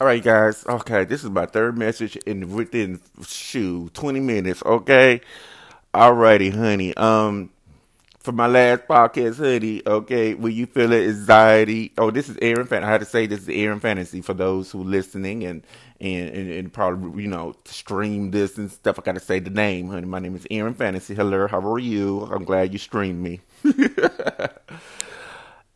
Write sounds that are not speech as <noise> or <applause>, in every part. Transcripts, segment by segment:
All right, guys. Okay, this is my third message in within shoe twenty minutes. Okay, alrighty, honey. Um, for my last podcast, honey. Okay, when you feel anxiety. Oh, this is Aaron Fan. I had to say this is Aaron Fantazii for those who listening and and, and and probably you know stream this and stuff. I got to say the name, honey. My name is Aaron Fantazii. Hello, how are you? I'm glad you streamed me. <laughs>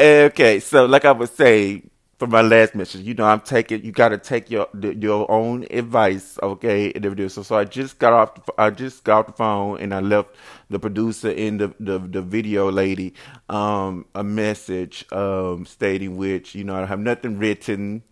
okay, so like I was saying for my last message, you know, I'm taking. You got to take your your own advice, okay? So, so I just got off. I just got off the phone and I left the producer and the the, the video lady um, a message um, stating which you know I have nothing written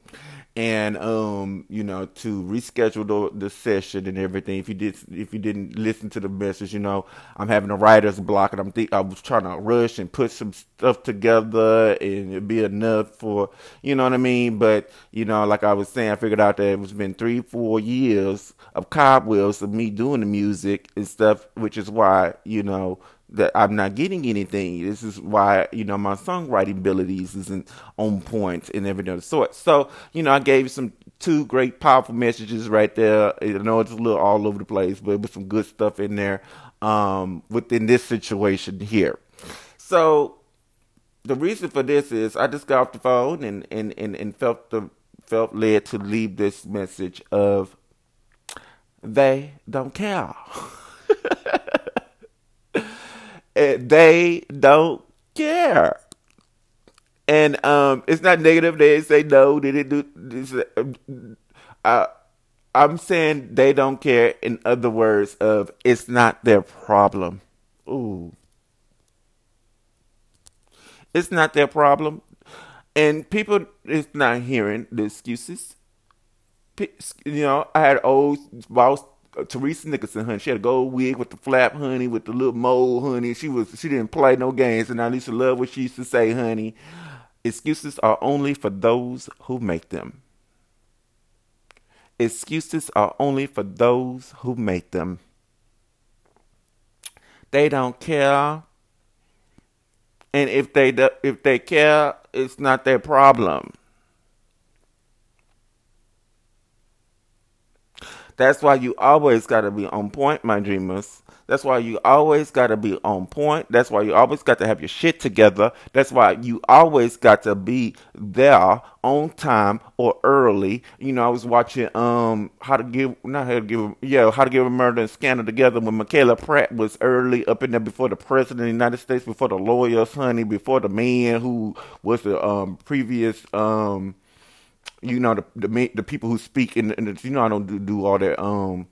and um, you know, to reschedule the, the session and everything. If you did, if you didn't listen to the message, you know, I'm having a writer's block, and I'm think I was trying to rush and put some stuff together, and it'd be enough for, you know what I mean. But you know, like I was saying, I figured out that it was been three, four years of cobwebs of me doing the music and stuff, which is why you know that I'm not getting anything. This is why, you know, my songwriting abilities isn't on point and everything of the sort. So, you know, I gave some two great powerful messages right there. I know it's a little all over the place, but with some good stuff in there um, within this situation here. So the reason for this is I just got off the phone and, and, and, and felt the felt led to leave this message of they don't care. <laughs> they don't care. And um, it's not negative. They say no. They didn't do this. Uh, I'm saying they don't care. In other words, of it's not their problem. Ooh, it's not their problem, and people is not hearing the excuses. You know, I had old boss Teresa Nicholson, honey. She had a gold wig with the flap, honey, with the little mole, honey. She was she didn't play no games, and I used to love what she used to say, honey. Excuses are only for those who make them. Excuses are only for those who make them. They don't care, and if they do, if they care, it's not their problem. That's why you always got to be on point, my dreamers. That's why you always got to be on point. That's why you always got to have your shit together. That's why you always got to be there on time or early. You know, I was watching um how to give not how to give yeah how to give a murder and scandal together when Michaela Pratt was early up in there before the president of the United States, before the lawyers, honey, before the man who was the um previous um you know the the, the people who speak in, in the, you know I don't do, do all that um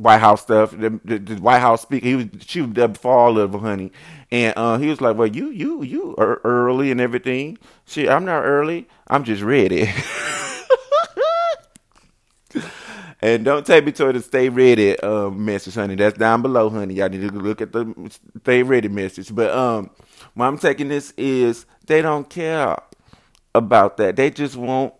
White House stuff. The, the, the, White House speaker, he was she was there before all of honey, and uh, he was like, "Well, you you you are early and everything. Shit, I'm not early. I'm just ready." <laughs> and don't take me to the stay ready uh, message, honey. That's down below, honey. Y'all need to look at the stay ready message. But um, I'm taking this is they don't care about that. They just want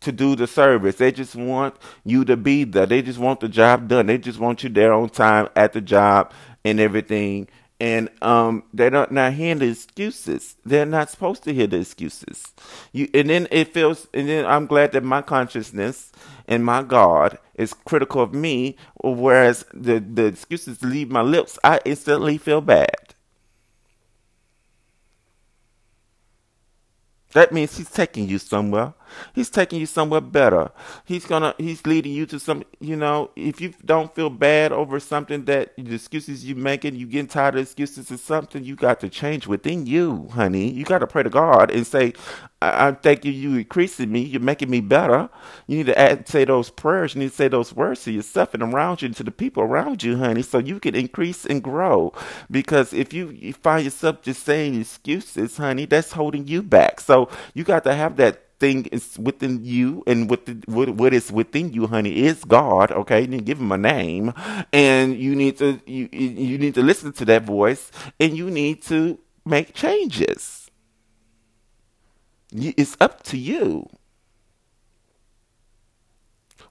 to do the service. They just want you to be there. They just want the job done. They just want you there on time at the job and everything. And um, they're not, not hearing the excuses. They're not supposed to hear the excuses. You and then it feels. And then I'm glad that my consciousness and my God is critical of me, whereas the the excuses leave my lips. I instantly feel bad. That means he's taking you somewhere. He's taking you somewhere better. He's gonna he's leading you to some you know, if you don't feel bad over something that the excuses you making, you getting tired of excuses or something, you got to change within you, honey. You gotta pray to God and say, I, I thank you, you increasing me, you're making me better. You need to add, say those prayers, you need to say those words to yourself and around you and to the people around you, honey, so you can increase and grow. Because if you, you find yourself just saying excuses, honey, that's holding you back. So you got to have that thing is within you and the, what, what is within you honey is god okay you need to give him a name and you need to you you need to listen to that voice and you need to make changes it's up to you.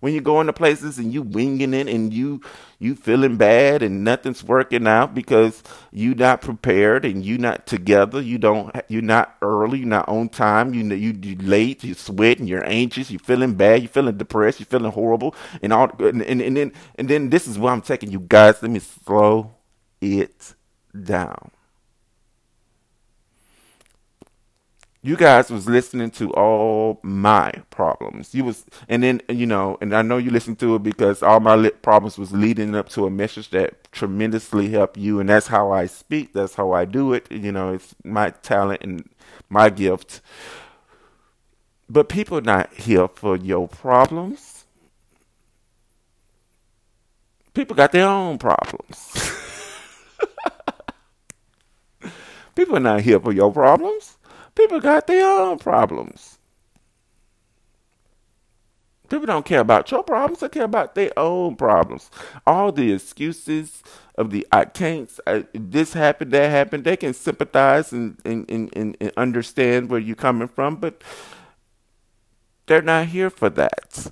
When you go into places and you winging it and you you feeling bad and nothing's working out because you not prepared and you not together you don't you're not early you're not on time you you you late you're sweating you're anxious you're feeling bad you're feeling depressed you're feeling horrible and all and, and, and then and then this is where I'm taking you guys let me slow it down you guys was listening to all my problems. You was, and then you know, and I know you listened to it because all my problems was leading up to a message that tremendously helped you, and that's how I speak. That's how I do it. You know, it's my talent and my gift. But people not here for your problems. People got their own problems. <laughs> people are not here for your problems. People got their own problems. People don't care about your problems, they care about their own problems. All the excuses of the I can't, I, this happened, that happened, they can sympathize and, and, and, and understand where you're coming from, but they're not here for that.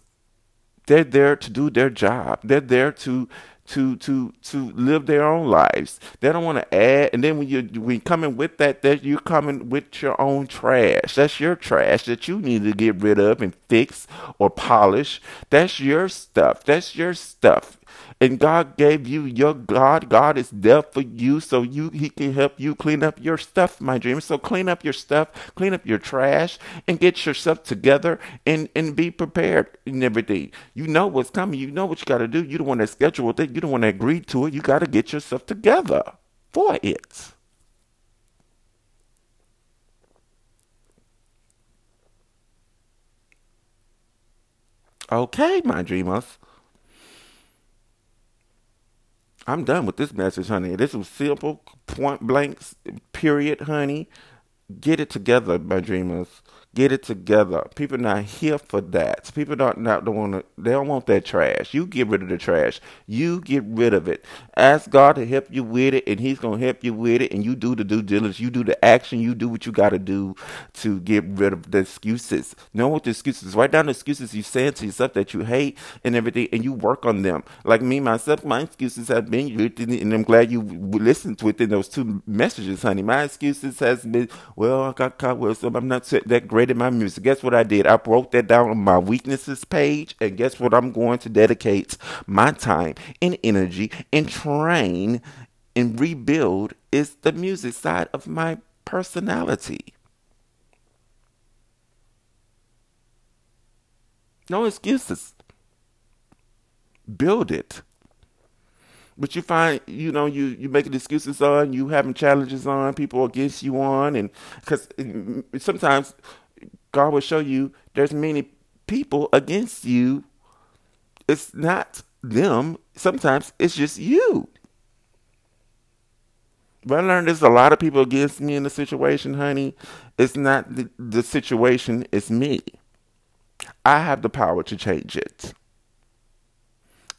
They're there to do their job. They're there to to to to live their own lives. They don't want to add. And then when you when coming with that, that you're coming with your own trash. That's your trash that you need to get rid of and fix or polish. That's your stuff. That's your stuff and God gave you your God. God is there for you, so you He can help you clean up your stuff, my dream. So clean up your stuff, clean up your trash, and get yourself together and and be prepared and everything. You know what's coming. You know what you got to do. You don't want to schedule it. You don't want to agree to it. You got to get yourself together for it. Okay, my dreamers. I'm done with this message, honey. This was simple, point blank, period, honey. Get it together, my dreamers. Get it together. People not here for that. People don't not don't want to. They don't want that trash. You get rid of the trash. You get rid of it. Ask God to help you with it, and He's gonna help you with it. And you do the due diligence. You do the action. You do what you got to do to get rid of the excuses. Know what the excuses. Write down the excuses you saying to yourself that you hate and everything, and you work on them. Like me myself, my excuses have been written, and I'm glad you listened to it those two messages, honey. My excuses has been, well, I got caught with some. I'm not that great my music. Guess what I did? I broke that down on my weaknesses page, and guess what? I'm going to dedicate my time and energy and train and rebuild is the music side of my personality. No excuses. Build it. But you find, you know, you you making excuses on, you having challenges on, people against you on, and because mm, sometimes God will show you there's many people against you. It's not them. Sometimes it's just you. But I learned there's a lot of people against me in the situation, honey. It's not the, the situation, it's me. I have the power to change it.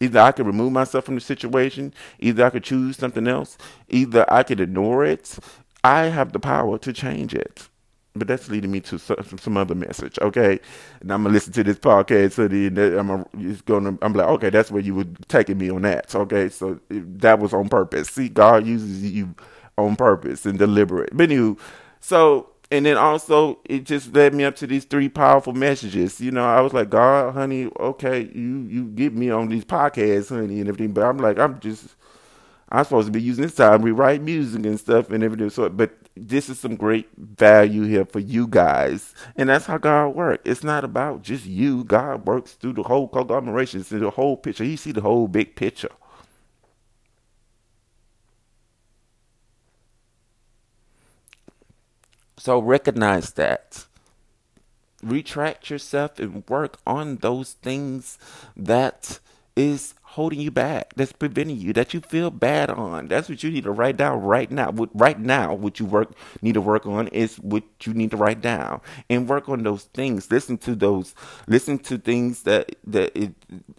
Either I could remove myself from the situation, either I could choose something else, either I could ignore it. I have the power to change it but that's leading me to some, some other message. Okay, and I'm gonna listen to this podcast. So then I'm it's gonna. I'm like, okay, that's where you were taking me on that. Okay, so that was on purpose. See, God uses you on purpose and deliberate. But anywho, so and then also it just led me up to these three powerful messages. You know, I was like, God, honey, okay, you you get me on these podcasts, honey, and everything. But I'm like, I'm just I'm supposed to be using this time rewrite music and stuff and everything. So, but this is some great value here for you guys, and that's how God works. It's not about just you. God works through the whole conglomeration, through the whole picture. He see the whole big picture. So recognize that. Retract yourself and work on those things that is holding you back, that's preventing you, that you feel bad on. That's what you need to write down right now. Right now, what you work need to work on is what you need to write down and work on those things. Listen to those. Listen to things that that it,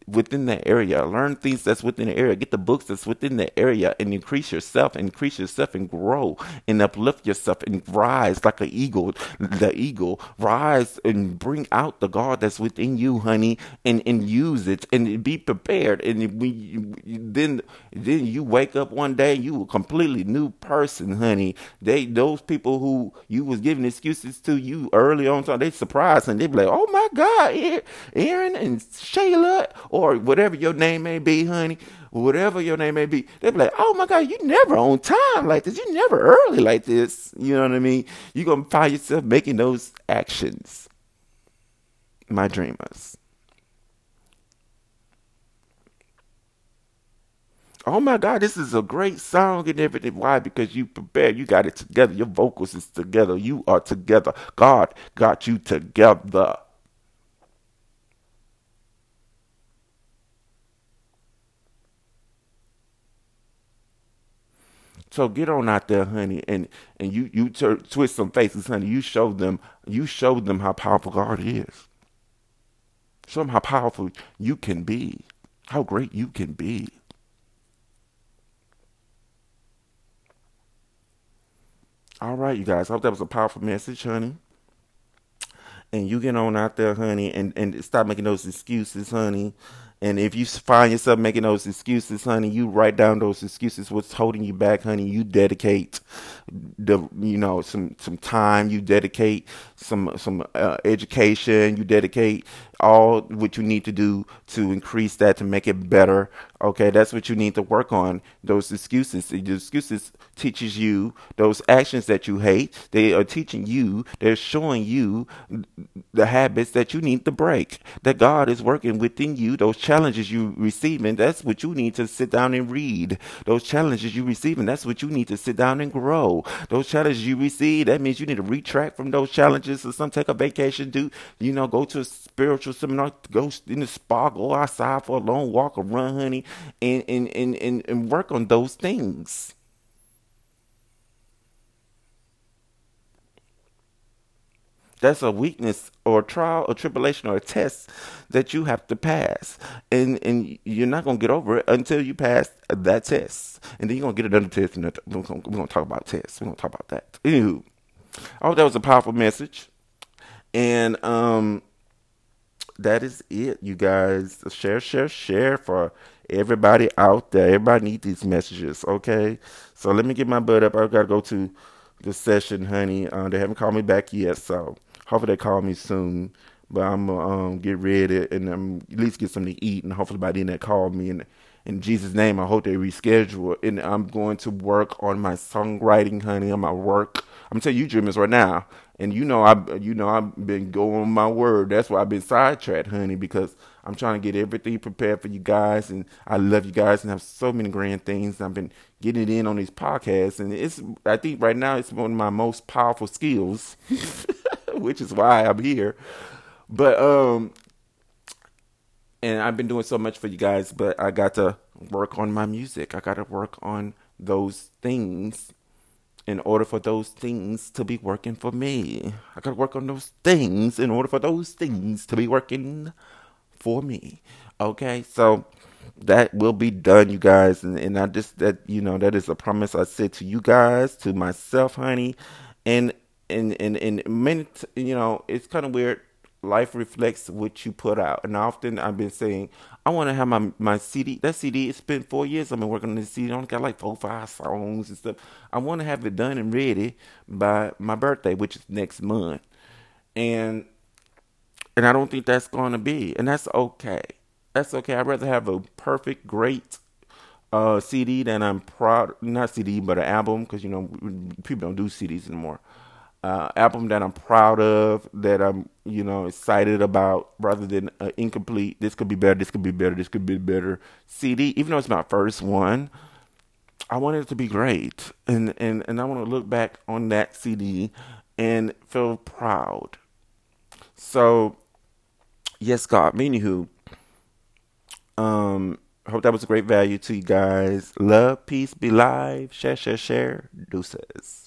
within that area. Learn things that's within the area. Get the books that's within the area and increase yourself. Increase yourself and grow and uplift yourself and rise like an eagle. The eagle rise and bring out the God that's within you, honey, and and use it and be prepared. And we then then you wake up one day, you a completely new person, honey. They those people who you was giving excuses to you early on, so they surprised and they be like, "Oh my God, Aaron and Shayla, or whatever your name may be, honey." whatever your name may be, they be like, oh my God, you never on time like this. You never early like this. You know what I mean? You're going to find yourself making those actions. My dreamers. Oh my God, this is a great song and everything. Why? Because you prepared, you got it together. Your vocals is together. You are together. God got you together. So get on out there, honey, and and you you t- twist some faces, honey. You show them you show them how powerful God is. Show them how powerful you can be, how great you can be. All right, you guys. I hope that was a powerful message, honey. And you get on out there, honey, and, and stop making those excuses, honey. And if you find yourself making those excuses, honey, you write down those excuses. What's holding you back, honey? You dedicate the, you know, some some time. You dedicate some some uh, education. You dedicate all what you need to do to increase that to make it better. Okay, that's what you need to work on. Those excuses. The excuses teaches you those actions that you hate. They are teaching you. They're showing you the habits that you need to break. That God is working within you. Those challenges you receiving. That's what you need to sit down and read. Those challenges you receiving. That's what you need to sit down and grow. Those challenges you receive. That means you need to retract from those challenges. Or some take a vacation. Do you know? Go to a spiritual seminar. Go in the spa. Go outside for a long walk or run, honey, and and and and, and work on those things. That's a weakness or a trial or tribulation or a test that you have to pass. And and you're not going to get over it until you pass that test. And then you're going to get another test. And we're going to talk about tests. We're to talk about that. Ew. I hope that was a powerful message. And um, that is it, you guys. Share, share, share for everybody out there. Everybody need these messages, okay? So let me get my butt up. I gotta go to the session, honey. Uh, they haven't called me back yet, so hopefully they call me soon. But I'm gonna um, get ready and um, at least get something to eat, and hopefully by then they call me. And in Jesus' name, I hope they reschedule. And I'm going to work on my songwriting, honey, on my work. I'm telling you, dreamers, right now. And you know, I, you know, I've been going my word. That's why I've been sidetracked, honey, because I'm trying to get everything prepared for you guys, and I love you guys, and have so many grand things. I've been getting it in on these podcasts, and it's. I think right now it's one of my most powerful skills. <laughs> which is why I'm here. But um and I've been doing so much for you guys, but I got to work on my music. I got to work on those things in order for those things to be working for me. I got to work on those things in order for those things to be working for me. Okay? So that will be done, you guys. And, and I just, that, you know, that is a promise I said to you guys, to myself, honey. And and and and many you know it's kind of weird life reflects what you put out. And often i've been saying i want to have my my cd that cd it's been four years. I've been working on this cd i only got like four five songs and stuff. I want to have it done and ready by my birthday which is next month. And and i don't think that's going to be. And that's okay. That's okay. I'd rather have a perfect great uh, cd than i'm proud not cd but an album because you know people don't do cds anymore uh, album that I'm proud of, that I'm, you know, excited about, rather than uh, incomplete. This could be better. This could be better. This could be better. CD, even though it's my first one, I want it to be great, and and and I want to look back on that CD and feel proud. So, yes, God. Anywho, um, hope that was a great value to you guys. Love, peace, be live. Share, share, share. Deuces.